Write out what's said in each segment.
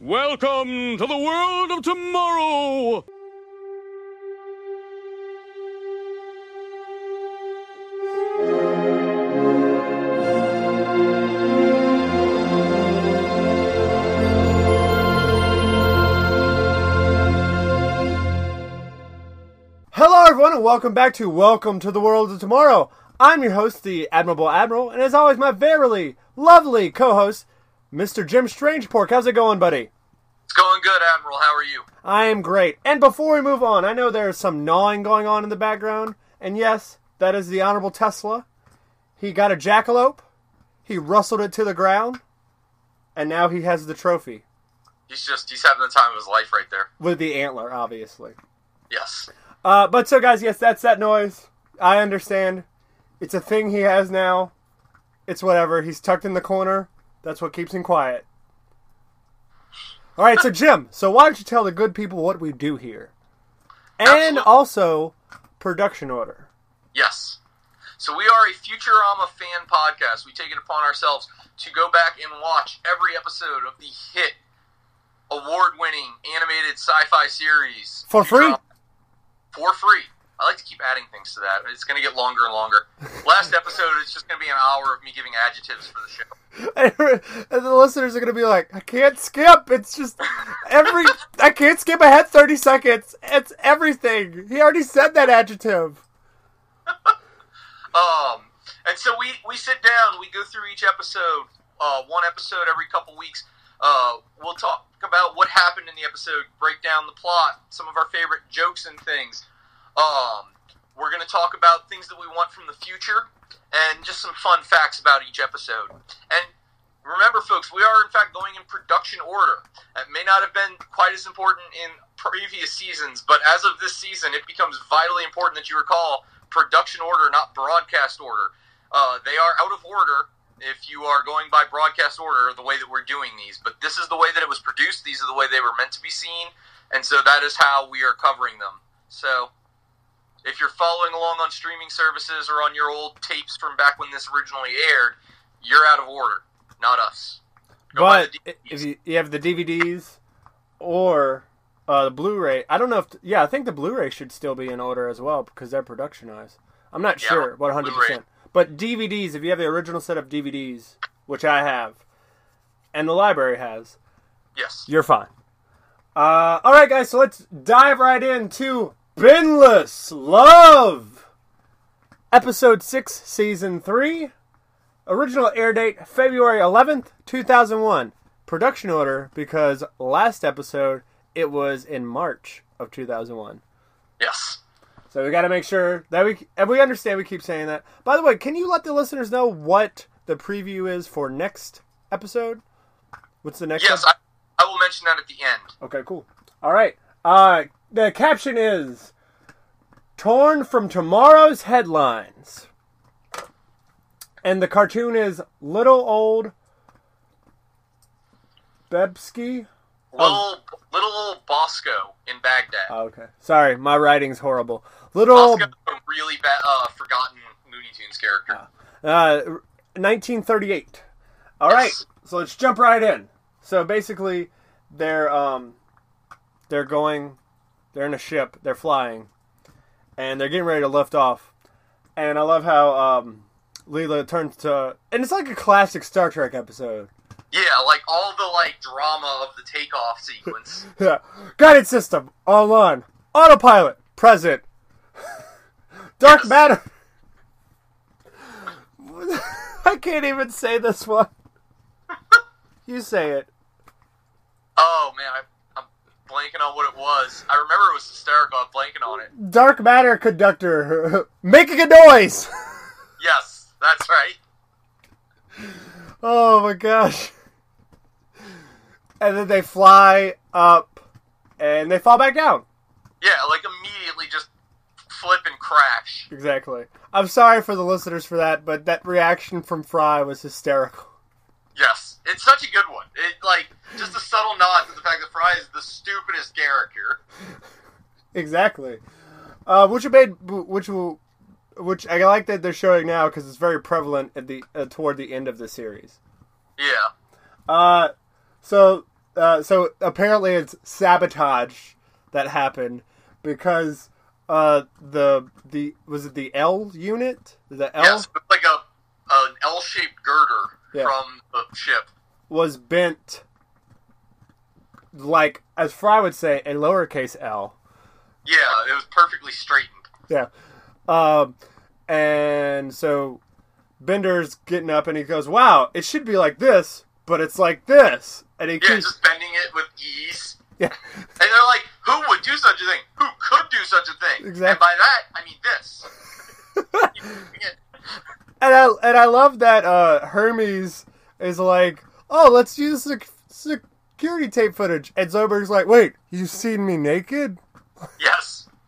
Welcome to the world of tomorrow! Hello, everyone, and welcome back to Welcome to the World of Tomorrow. I'm your host, the Admirable Admiral, and as always, my verily lovely co-host, Mr. Jim Strangepork. How's it going, buddy? It's going good, Admiral. How are you? I am great. And before we move on, I know there's some gnawing going on in the background, and yes, that is the Honorable Tesla. He got a jackalope, he rustled it to the ground, and now he has the trophy He's just he's having the time of his life right there. with the antler, obviously. Yes. Uh, but so, guys, yes, that's that noise. I understand. It's a thing he has now. It's whatever. He's tucked in the corner. That's what keeps him quiet. All right, so Jim, so why don't you tell the good people what we do here, and Absolutely. also production order. Yes. So we are a Futurama fan podcast. We take it upon ourselves to go back and watch every episode of the hit award-winning animated sci-fi series For free? Futurama. For free. I like to keep adding things to that. It's going to get longer and longer. Last episode is just going to be an hour of me giving adjectives for the show. and the listeners are gonna be like, I can't skip. It's just every. I can't skip ahead thirty seconds. It's everything. He already said that adjective. Um, and so we, we sit down, we go through each episode, uh, one episode every couple weeks. Uh, we'll talk about what happened in the episode, break down the plot, some of our favorite jokes and things. Um, we're going to talk about things that we want from the future and just some fun facts about each episode. And remember, folks, we are in fact going in production order. It may not have been quite as important in previous seasons, but as of this season, it becomes vitally important that you recall production order, not broadcast order. Uh, they are out of order if you are going by broadcast order, the way that we're doing these. But this is the way that it was produced. These are the way they were meant to be seen, and so that is how we are covering them. So, if you're following along on streaming services or on your old tapes from back when this originally aired, you're out of order, not us. Go But if you, you have the DVDs or uh, the Blu-ray, I don't know if yeah, I think the Blu-ray should still be in order as well because they're productionized. I'm not Yeah, sure what 100. percent But DVDs, if you have the original set of DVDs, which I have, and the library has, yes. you're fine. Uh, all right, guys, so let's dive right into Bendless Love, episode six, season three. Original air date February 11th, 2001. Production order because last episode it was in March of 2001. Yes. So we got to make sure that we and we understand we keep saying that. By the way, can you let the listeners know what the preview is for next episode? What's the next? Yes, I, I will mention that at the end. Okay, cool. All right. Uh, the caption is torn from tomorrow's headlines, and the cartoon is little old Bebsky. Little little old Bosko in Baghdad. Oh, okay, sorry, my writing's horrible. Little old Bosko, a really bad, uh, forgotten Looney Tunes character. Uh, 1938. All right, Yes. so let's jump right in. So basically, they're um, they're going, they're in a ship, they're flying, and they're getting ready to lift off. And I love how um, Leela turns to, and it's like a classic Star Trek episode. Yeah, like all the like drama of the takeoff sequence. Yeah, guidance system online, autopilot present, dark Yes. matter. I can't even say this one. you say it. oh man, I, blanking on what it was. I remember it was hysterical. I'm blanking on it. Dark matter conductor making a noise. Yes, that's right. Oh my gosh. And then they fly up and they fall back down. Yeah, like immediately just flip and crash. Exactly. I'm sorry for the listeners for that, but that reaction from Fry was hysterical. Yes, it's such a good one. It like just a subtle nod to the fact that Fry is the stupidest character. Exactly. Uh, which made which will which I like that they're showing now because it's very prevalent at the uh, toward the end of the series. Yeah. Uh, so uh, so apparently it's sabotage that happened because uh, the the was it the L unit? The L Yes, like a an L-shaped girder Yeah. from the ship. was bent like as Fry would say a lowercase L. Yeah, it was perfectly straightened. Yeah. Um, and so Bender's getting up and he goes, "Wow, it should be like this, but it's like this." And he Yeah, keeps just bending it with ease. yeah. And they're like, who would do such a thing? Who could do such a thing? Exactly. And by that, I mean this. And I and I love that uh, Hermes is like, "Oh, let's use the security tape footage." And Zoidberg's like, "Wait, you seen me naked?" yes.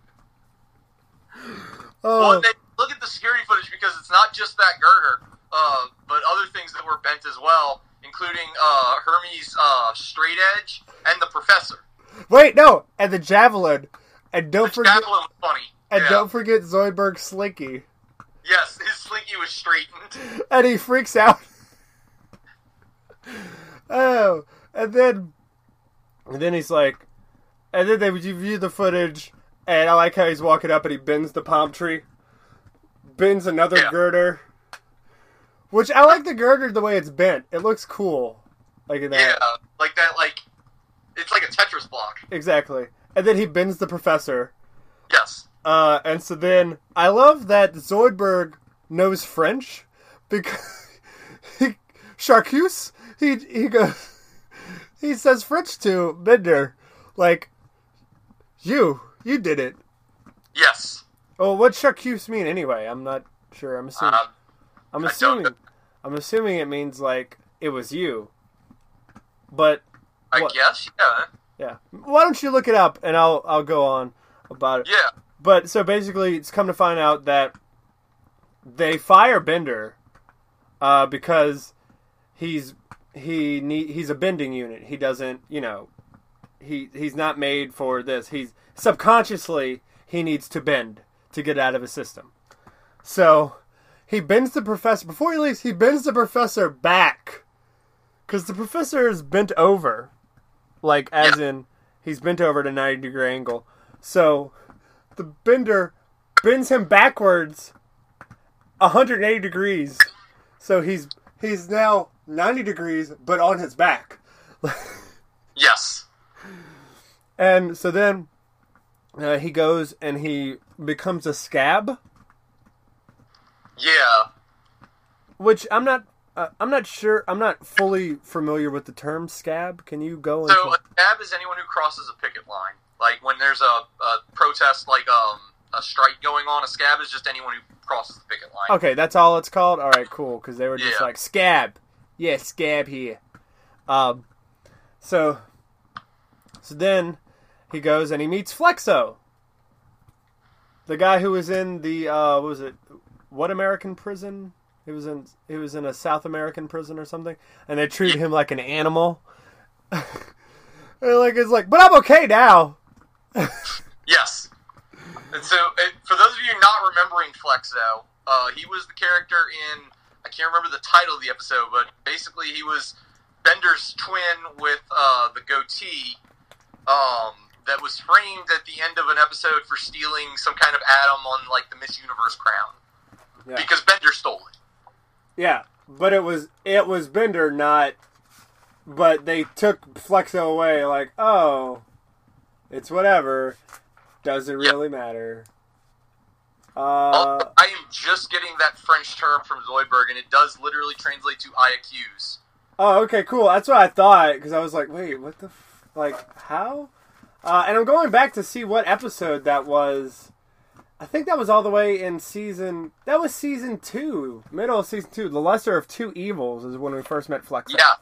Oh, Well, they look at the security footage because it's not just that girder, uh, but other things that were bent as well, including uh, Hermes' uh, straight edge and the professor. wait, no, and the javelin, and don't Which forget, Javelin was funny. and yeah. don't forget Zoidberg's slinky, Yes, his slinky was straightened. and he freaks out. oh, and then, and then he's like, and then they review the footage, and I like how he's walking up and he bends the palm tree, bends another Yeah. girder, which I like the girder the way it's bent. It looks cool, like that. Yeah, like that. Like it's like a Tetris block. Exactly. And then he bends the professor. Yes. Uh, and so then I love that Zoidberg knows French because he, J'accuse he he goes he says French to Bender like you you did it. Yes. Oh, what J'accuse mean anyway? I'm not sure. I'm assuming. Um, I'm assuming. I'm assuming it means like it was you. But I What? guess. Yeah. yeah, why don't you look it up and I'll I'll go on about it. Yeah. But so basically, it's come to find out that they fire Bender uh, because he's he need, he's a bending unit. He doesn't, you know, he he's not made for this. He's subconsciously he needs to bend to get out of his system. So he bends the professor before he leaves. He bends the professor back because the professor is bent over, like as in he's bent over at a ninety degree angle. So the bender bends him backwards 180 degrees. So he's he's now 90 degrees but on his back. Yes. And so then uh, he goes and he becomes a scab, Yeah. which I'm not uh, I'm not sure I'm not fully familiar with the term scab. Can you go into So a scab is anyone who crosses a picket line. Like when there's a, a protest, like um a strike going on, a scab is just anyone who crosses the picket line. Okay, that's all it's called. All right, cool. Because they were just Yeah. like scab, yeah, scab here. Um, so, so then he goes and he meets Flexo, the guy who was in the uh, what was it? What American prison? He was in. He was in a South American prison or something, and they treated him like an animal. and like it's like, but I'm okay now. Yes. And so, it, for those of you not remembering Flexo, uh, he was the character in I can't remember the title of the episode, but basically he was Bender's twin with uh, the goatee um, that was framed at the end of an episode for stealing some kind of atom on like the Miss Universe crown Yeah. because Bender stole it. Yeah, but it was it was Bender, not. But they took Flexo away. Like, oh, it's whatever. Does it really matter? Uh, I am just getting that French term from Zoidberg, and it does literally translate to I accuse. oh, okay, cool. That's what I thought because I was like, wait, what the, f- like, how? Uh, and I'm going back to see what episode that was. I think that was all the way in season. That was season two, middle of season two. The lesser of two evils is when we first met Flexo. Yeah,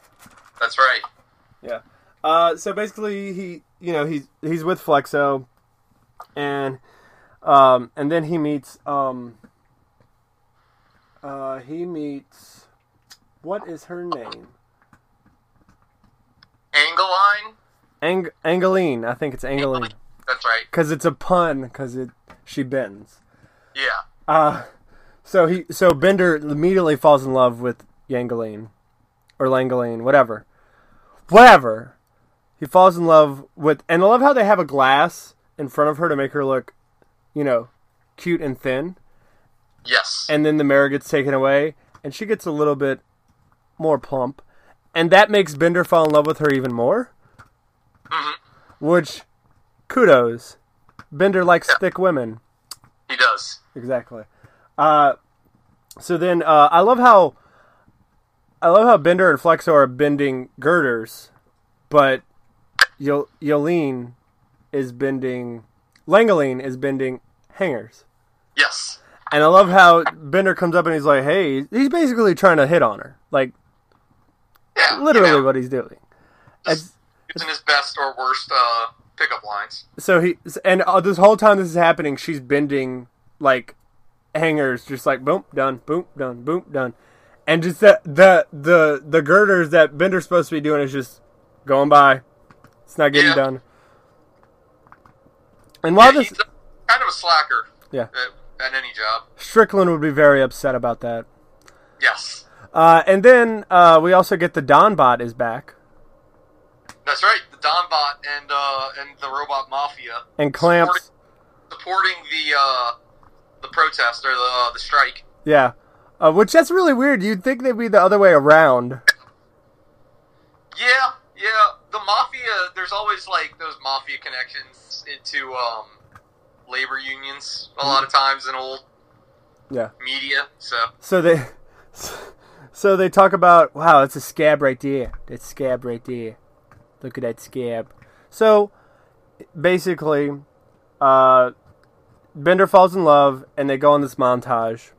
that's right. Yeah. Uh, so basically, he, you know, he's he's with Flexo, and um, and then he meets um, uh, he meets what is her name? Angeline? Ang- Angeline. I think it's Angeline That's right. because it's a pun because it she bends. Yeah. Uh, so he so Bender immediately falls in love with Yangeline or Langeline, whatever, whatever. He falls in love with, and I love how they have a glass in front of her to make her look, you know, cute and thin. Yes. And then the mirror gets taken away, and she gets a little bit more plump, and that makes Bender fall in love with her even more. Which, kudos, Bender likes thick women. he does. Exactly. Uh, so then uh, I love how I love how Bender and Flexo are bending girders, but Yo- Yolene is bending Langoline is bending hangers. Yes. And I love how Bender comes up and he's like, "Hey," he's basically trying to hit on her, like Yeah. literally you know, what he's doing. just using his best or worst uh, pickup lines. So he and uh, this whole time this is happening, she's bending like hangers, just like boom done, boom done, boom done, and just that the the the girders that Bender's supposed to be doing is just going by. It's not getting Yeah. done. And while Yeah, this kind of a slacker yeah, at, at any job. Strickland would be very upset about that. Yes. Uh, and then uh, we also get the Donbot is back That's right. The Donbot and uh, and the Robot Mafia and clamps. supporting the uh, the protest or the uh, the strike. Yeah, uh, which that's really weird. You'd think they'd be the other way around. Yeah, yeah. The mafia. There's always like those mafia connections into um, labor unions a lot of times in old Yeah. media. So So they, so they talk about wow, it's a scab right there. That scab right there. Look at that scab. So basically, uh, Bender falls in love, and they go on this montage.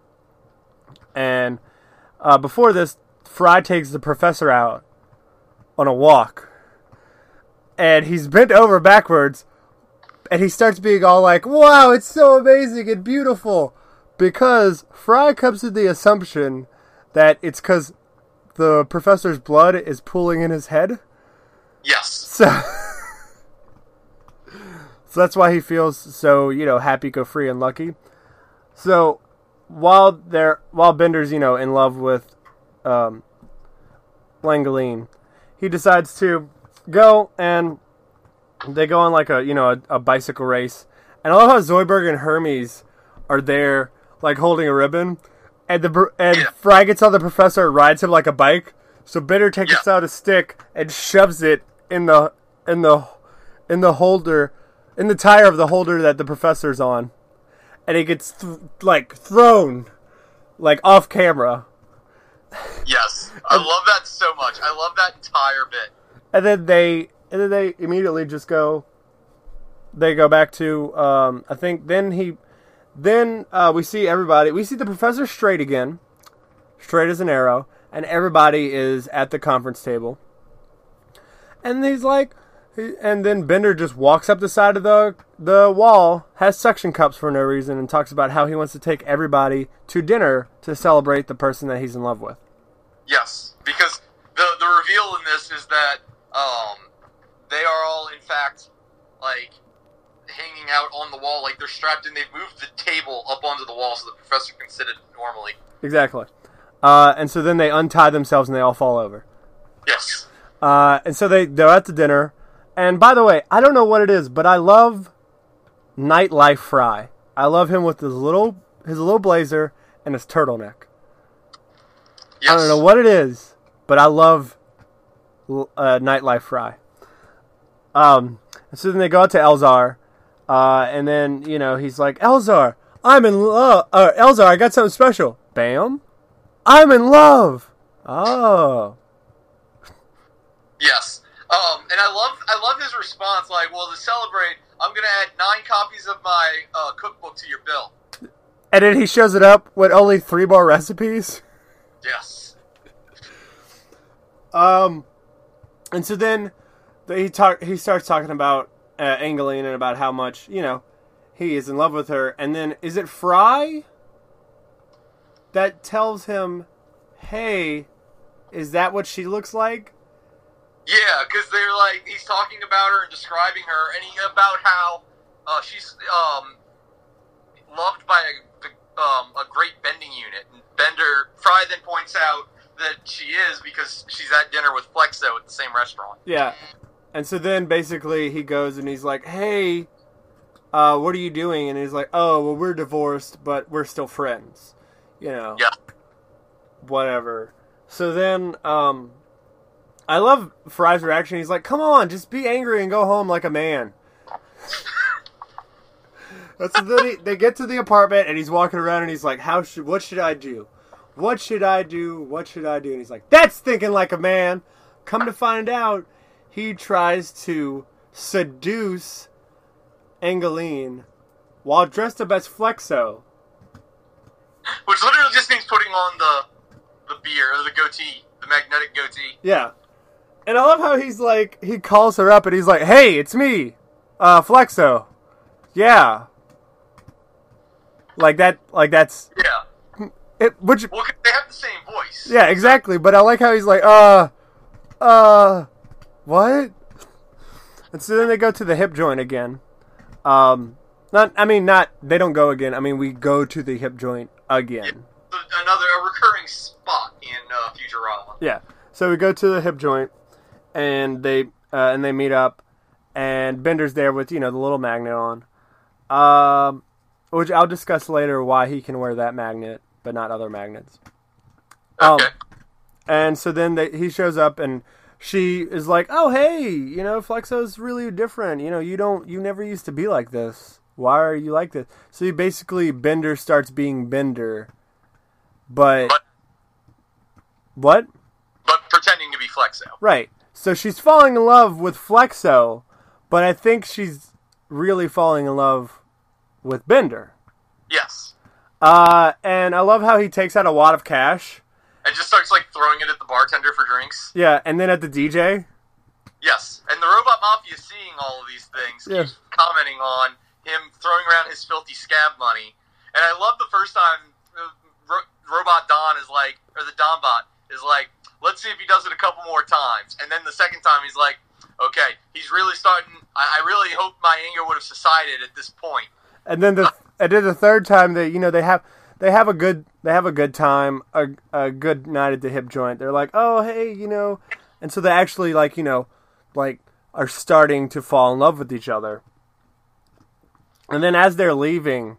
And uh, before this, Fry takes the professor out on a walk, and he's bent over backwards, and he starts being all like, "Wow, it's so amazing and beautiful." because Fry comes to the assumption that it's because the professor's blood is pooling in his head. yes, So, so that's why he feels so you know happy, go free, and lucky. So while they're while Bender's you know in love with um, Langoline, he decides to go and they go on like a you know a, a bicycle race. And I love how Zoidberg and Hermes are there like holding a ribbon, and the and. Fry gets on the professor rides him like a bike. So Bender takes Yeah. out a stick and shoves it in the in the in the holder in the tire of the holder that the professor's on, and it gets th- like thrown like off camera. yes. I love that so much. I love that entire bit. And then they and then they immediately just go they go back to um i think then he then uh we see everybody we see the professor straight again straight as an arrow and everybody is at the conference table. And he's like and then bender just walks up the side of the the wall has suction cups for no reason and talks about how he wants to take everybody to dinner to celebrate the person that he's in love with. Yes, because the the reveal in this is that um, they are all in fact like hanging out on the wall, like they're strapped in. They've moved the table up onto the wall so the professor can sit it normally. Exactly. Uh, and so then they untie themselves and they all fall over. Yes, Uh, and so they they're at the dinner. And by the way, I don't know what it is, but I love Nightlife Fry. I love him with his little his little blazer and his turtleneck. yes. I don't know what it is, but I love uh, Nightlife Fry. Um, so then they go out to Elzar, uh, and then you know he's like, Elzar, I'm in love. Uh, Elzar, I got something special. Bam, I'm in love. Oh, Yes. Um, and I love I love his response. Like, well, to celebrate, I'm gonna add nine copies of my uh, cookbook to your bill. and then he shows it up with only three more recipes. Yes. Um, and so then he talk he starts talking about uh, Angeline and about how much you know he is in love with her, and then is it Fry that tells him, "Hey, is that what she looks like?" Yeah, because they're like he's talking about her and describing her, and he about how uh, she's um, loved by a um, a great bending unit. And Bender Fry then points out that she is because she's at dinner with Flexo at the same restaurant. Yeah, and so then basically he goes and he's like, "Hey, uh, what are you doing?" And he's like, "Oh, well, we're divorced, but we're still friends." You know. Yeah. Whatever. So then, um, I love Fry's reaction. He's like, "Come on, just be angry and go home like a man." That's so then he, they get to the apartment and he's walking around and he's like, "How should? What should I do? What should I do? What should I do?" And he's like, "That's thinking like a man." Come to find out, he tries to seduce Angeline while dressed up as Flexo. Which literally just means putting on the the beer, or the goatee, the magnetic goatee. Yeah. And I love how he's like, he calls her up and he's like, hey, it's me, uh, Flexo. Yeah. Like that, like that's, Yeah. It, which, Well, 'cause they have the same voice. yeah, exactly. But I like how he's like, uh, uh, what? And so then they go to the hip joint again. Um, not, I mean, not, they don't go again. I mean, we go to the hip joint again. Another a recurring spot in uh, Futurama. Yeah. So we go to the hip joint, and they uh, and they meet up, and Bender's there with you know the little magnet on, um, which I'll discuss later why he can wear that magnet but not other magnets. Um, And so then they, he shows up and she is like, "Oh hey, you know Flexo's really different. You know you don't you never used to be like this. Why are you like this?" So he basically Bender starts being Bender, but But what? but pretending to be Flexo. Right. So she's falling in love with Flexo, but I think she's really falling in love with Bender. Yes. Uh, and I love how he takes out a wad of cash. And just starts like throwing it at the bartender for drinks. Yeah, and then at the DJ. Yes. And the robot mafia is seeing all of these things Yeah. keeps commenting on him throwing around his filthy scab money. And I love the first time uh, Ro- Robot Don is like, or the Donbot is like, let's see if he does it a couple more times. And then the second time he's like, okay, he's really starting. I, I really hope my anger would have subsided at this point. And then the and then the third time that you know they have they have a good they have a good time a, a good night at the hip joint. They're like, "Oh, hey, you know." And so they actually like, you know, like are starting to fall in love with each other. And then as they're leaving,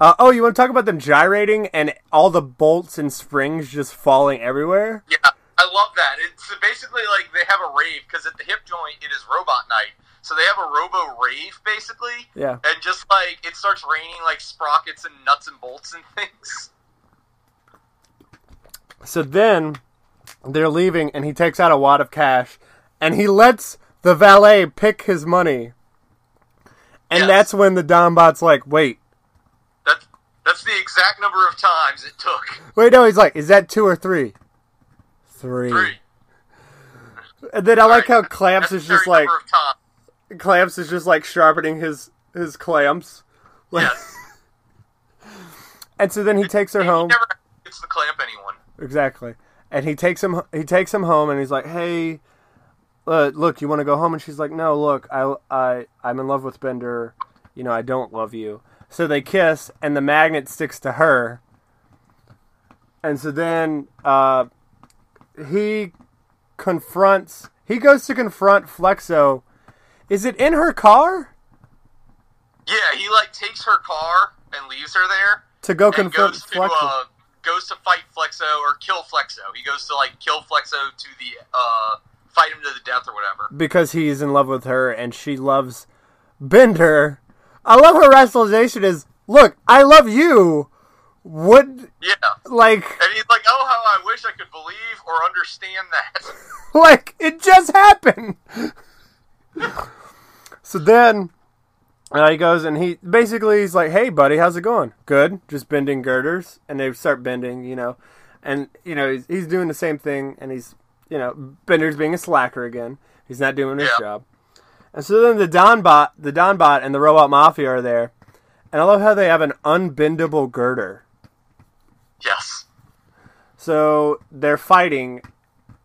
uh, oh, you want to talk about them gyrating and all the bolts and springs just falling everywhere? Yeah, I love that. It's basically like they have a rave because at the hip joint it is robot night. So they have a robo rave basically. Yeah. And just like it starts raining like sprockets and nuts and bolts and things. So then they're leaving, and he takes out a wad of cash, and he lets the valet pick his money. And Yes. that's when the Donbot's like, wait, That's that's the exact number of times it took. wait, no, he's like, is that two or three? Three. Three. And then I like how Clamps is just like, number of times. Clamps is just like sharpening his his clamps. Yes. And so then he takes her He home. never gets to clamp anyone. Exactly. And he takes him. He takes him home, and he's like, "Hey, uh, look, you want to go home?" And she's like, "No, look, I, I, I'm in love with Bender. You know, I don't love you." So they kiss, and the magnet sticks to her. And so then uh, he confronts. He goes to confront Flexo. Is it in her car Yeah, he like takes her car and leaves her there. to go confront goes to Flexo? uh, goes to fight Flexo or kill Flexo. He goes to like kill Flexo to the uh, fight him to the death or whatever. because he's in love with her and she loves Bender. I love her rationalization is, look, I love you. Would Yeah, like, and he's like, "Oh, how I wish I could believe or understand that." like it just happened. so then uh, he goes and he basically he's like, "Hey, buddy, how's it going? Good, just bending girders." And they start bending, you know, and you know he's, he's doing the same thing, and he's you know Bender's being a slacker again. He's not doing his Yeah. job. And so then the Donbot, the Donbot, and the Robot Mafia are there, and I love how they have an unbendable girder. yes, So they're fighting,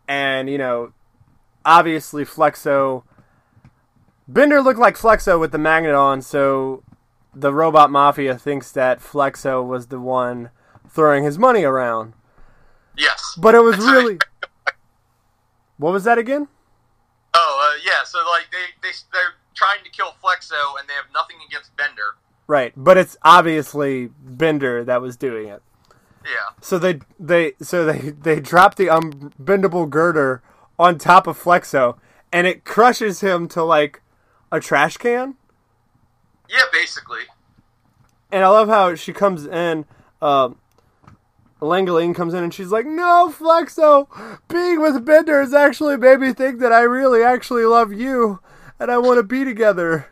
and you know, obviously Flexo. Bender looked like Flexo with the magnet on, so the robot mafia thinks that Flexo was the one throwing his money around. yes. But it was And so they- really. What was that again? Oh, uh, yeah. So like they, they, they're trying to kill Flexo, and they have nothing against Bender. Right, but it's obviously Bender that was doing it. Yeah. So they they so they they drop the unbendable girder on top of Flexo, and it crushes him to like a trash can. Yeah, basically. And I love how she comes in. Um, Langeling comes in and she's like, "No, Flexo, being with Bender has actually made me think that I really actually love you, and I want to be together."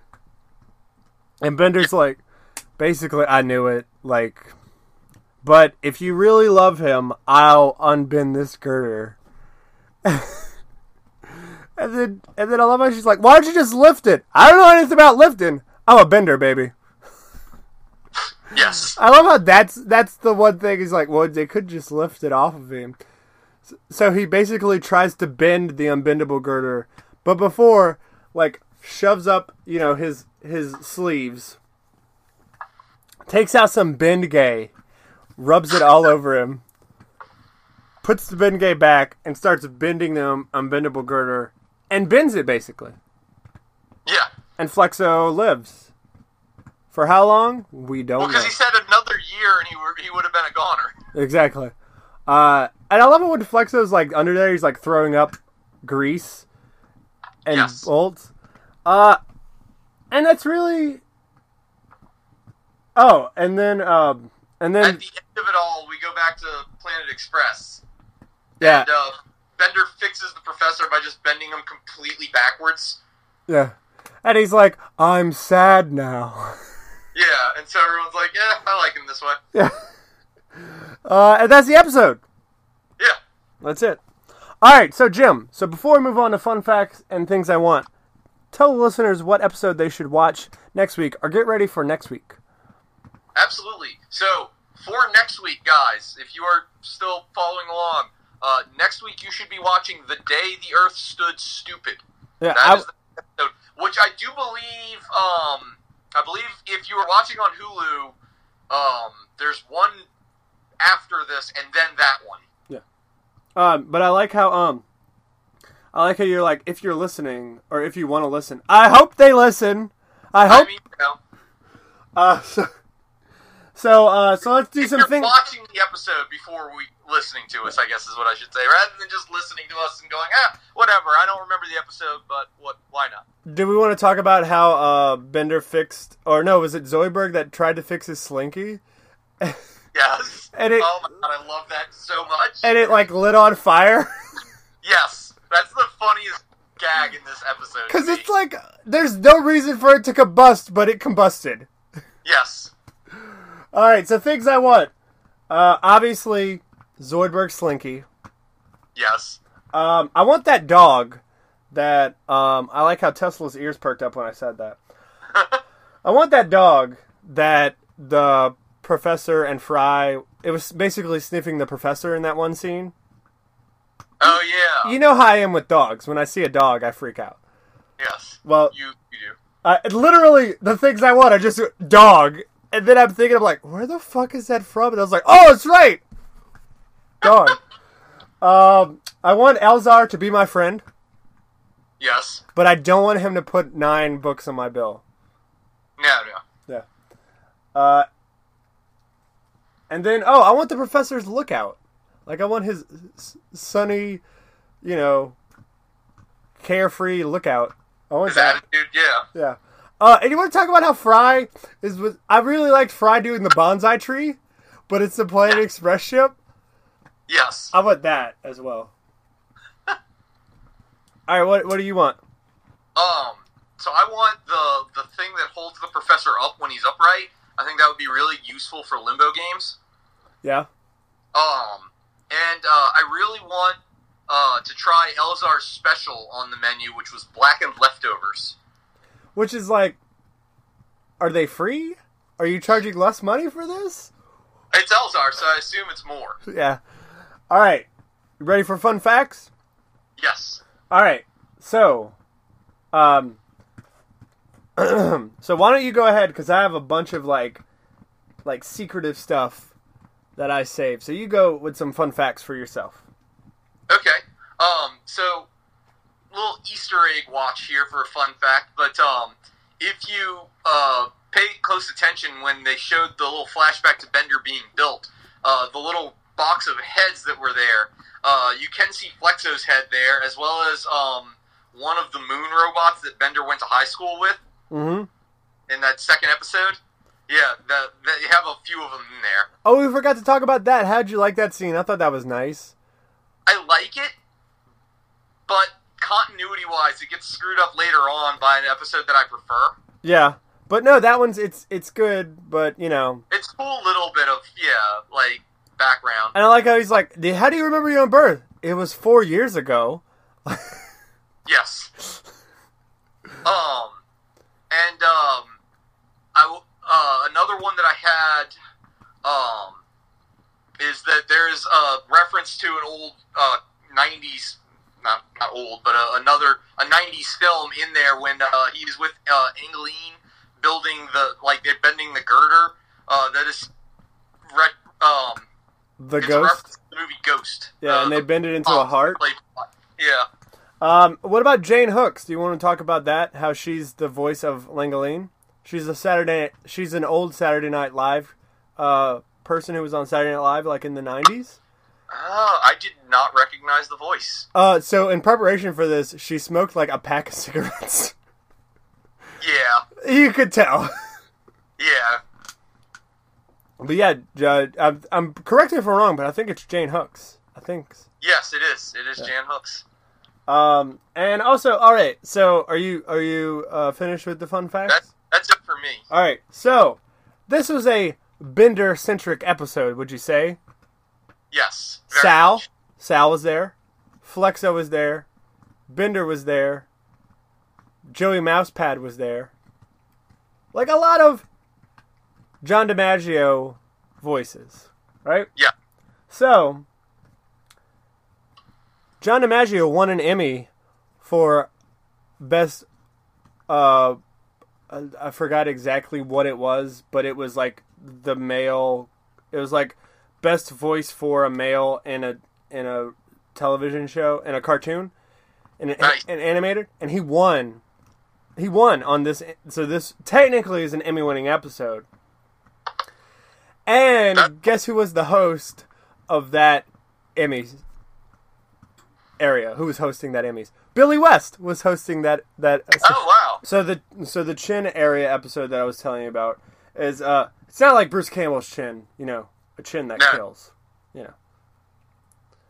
And Bender's like, basically, I knew it. Like, but if you really love him, I'll unbend this girder. and then, and then I love how she's like, "Why don't you just lift it? I don't know anything about lifting. I'm a bender, baby." Yes. I love how that's that's the one thing. He's like, well, they could just lift it off of him. So he basically tries to bend the unbendable girder, but before, like, shoves up, you know, his his sleeves, takes out some Bengay, rubs it all over him, puts the Bengay back, and starts bending the unbendable girder, and bends it basically. Yeah. And Flexo lives. For how long? We don't Well, know. because he said another year, and he were, he would have been a goner. Exactly. Uh, and I love it when Flexo's like under there. He's like throwing up grease and Yes. bolts. Uh, and that's really. Oh, and then um, and then At the end of it all, we go back to Planet Express. yeah, And uh, Bender fixes the professor by just bending him completely backwards. yeah, and he's like, "I'm sad now." Yeah, and so everyone's like, "Yeah, I like him this way." yeah. Uh, and that's the episode. Yeah. That's it. All right, so Jim. So before we move on to fun facts and things I want, tell the listeners what episode they should watch next week, or get ready for next week. Absolutely. So for next week, guys, if you are still next week you should be watching "The Day the Earth Stood Stupid." Yeah, That I, is the episode, which I do believe. Um, I believe if you were watching on Hulu, um, there's one after this, and then that one. Yeah. Um, but I like how um, I like how you're like if you're listening or if you want to listen. I hope they listen. I I hope. mean, you know, Uh, so, so uh, so let's do if some things. watching the episode before we listening to us, I guess is what I should say, rather than just listening to us and going, ah, whatever. I don't remember the episode, but what? Why not? Do we want to talk about how uh, Bender fixed, or no, was it Zoidberg that tried to fix his slinky, Yes. And it- oh my god, I love that so much. and it like lit on fire? yes, that's the funniest gag in this episode. Because it's like there's no reason for it to combust, but it combusted. yes, All right, so things I want. Uh, obviously, Zoidberg Slinky. yes, Um, I want that dog. That um, I like how Tesla's ears perked up when I said that. I want that dog that the professor and Fry. It was basically sniffing the professor in that one scene. oh yeah, You know how I am with dogs. When I see a dog, I freak out. yes. Well, You you do. Uh, literally, the things I want are just dog. And then I'm thinking, I'm like, where the fuck is that from? And I was like, oh, it's right! Dog. um, I want Elzar to be my friend, Yes. but I don't want him to put nine books on my bill. No, no. Yeah. Uh, and then, oh, I want the professor's lookout. Like, I want his s- sunny, you know, carefree lookout. I want His that. attitude, yeah. Yeah. Uh, and you want to talk about how Fry is with? I really liked Fry doing the bonsai tree, but it's the Planet Express ship. Yes. I want that as well. All right, what what do you want? Um. So I want the the thing that holds the professor up when he's upright. I think that would be really useful for limbo games. Yeah. Um. And uh, I really want uh, to try Elzar's special on the menu, which was blackened leftovers. Which is like, are they free? Are you charging less money for this? It's Elzar, so I assume it's more. Yeah. All right. You ready for fun facts? Yes. All right. So, um, so why don't you go ahead because I have a bunch of like, like secretive stuff that I saved. So you go with some fun facts for yourself. Okay. Um. So little Easter egg watch here for a fun fact, but um, if you uh, pay close attention when they showed the little flashback to Bender being built, uh, the little box of heads that were there, uh, you can see Flexo's head there, as well as um, one of the moon robots that Bender went to high school with Mm-hmm. in that second episode. Yeah, that, that you have a few of them in there. Oh, we forgot to talk about that. How'd you like that scene? I thought that was nice. I like it, but continuity wise, it gets screwed up later on by an episode that I prefer. Yeah, but no, that one's it's it's good, but you know, It's cool little bit of yeah, like background. and I like how he's like, "How do you remember your own birth? It was four years ago." Yes. Um, and um, I uh, another one that I had um is that there's a reference to an old uh, '90s, not not old, but uh, another a '90s film in there when uh, he's with uh, Angeline building the like they're bending the girder. Uh, that is, re- um, The it's ghost. the movie Ghost. Yeah, Uh, and they the- bend it into a uh, heart. yeah. Um, what about Jane Hooks? Do you want to talk about that? How she's the voice of Langoline? She's a Saturday. She's an old Saturday Night Live uh, person who was on Saturday Night Live like in the '90s. Oh, I did not recognize the voice. Uh, so in preparation for this, she smoked like a pack of cigarettes. Yeah, you could tell. yeah. But yeah, uh, I'm, I'm correct if I'm wrong, but I think it's Jane Hooks. I think. Yes, it is. It is Jan Hooks. Um, and also, all right. So, are you are you uh, finished with the fun facts? That's that's it for me. All right. So, this was a Bender centric episode. Would you say? Yes. Sal, much. Sal was there. Flexo was there. Bender was there. Joey Mousepad was there. Like a lot of John DiMaggio voices, right? Yeah. So, John DiMaggio won an Emmy for best. Uh, I forgot exactly what it was, but it was like the male. It was like best voice for a male in a in a television show in a cartoon, in an, Nice. an animated, and he won. He won on this. So this technically is an Emmy-winning episode. And That- guess who was the host of that Emmy area? Who was hosting that Emmys? Billy West was hosting that that. Oh wow. So the so the chin area episode that I was telling you about is uh it's not like Bruce Campbell's chin, you know, a chin that No. kills. You know.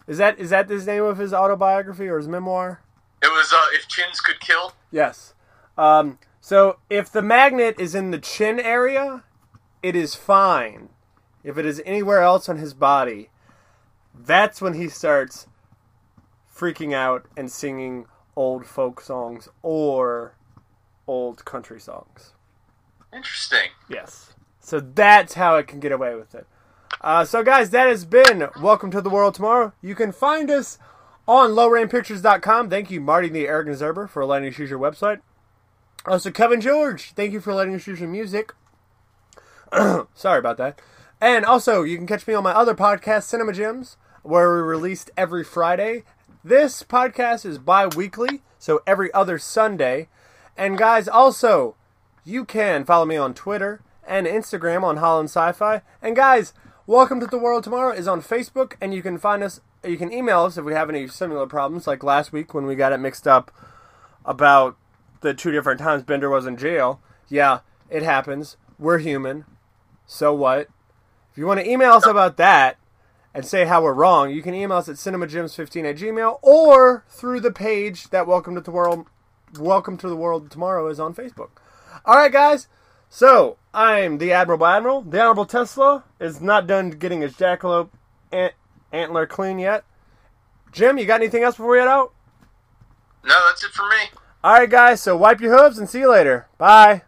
Is that is that the name of his autobiography or his memoir? It was uh, if chins could kill. Yes. Um so if the magnet is in the chin area, it is fine. If it is anywhere else on his body, that's when he starts freaking out and singing old folk songs or old country songs. Interesting. Yes. So that's how it can get away with it. Uh, so, guys, that has been Welcome to the World Tomorrow. You can find us on lowrainpictures.com. Thank you, Marty the Arrogant Zerber, for letting us use your website. Also, Kevin George, thank you for letting us use your music. Sorry about that. And also, you can catch me on my other podcast, Cinema Gems, where we released every Friday. This podcast is bi weekly, so every other Sunday. And, guys, also, you can follow me on Twitter and Instagram on Holland Sci-Fi. And guys, Welcome to the World Tomorrow is on Facebook, and you can find us. You can email us if we have any similar problems, like last week when we got it mixed up about the two different times Bender was in jail. Yeah, it happens. We're human. So what? If you want to email us about that and say how we're wrong, you can email us at cinemagems15 at gmail or through the page that Welcome to the World Welcome to the World Tomorrow is on Facebook. All right, guys. So I'm the Admirable Admiral. The Honorable Tesla is not done getting his jackalope ant- antler clean yet. Jim, you got anything else before we head out? No, that's it for me. All right, guys. So wipe your hooves and see you later. Bye.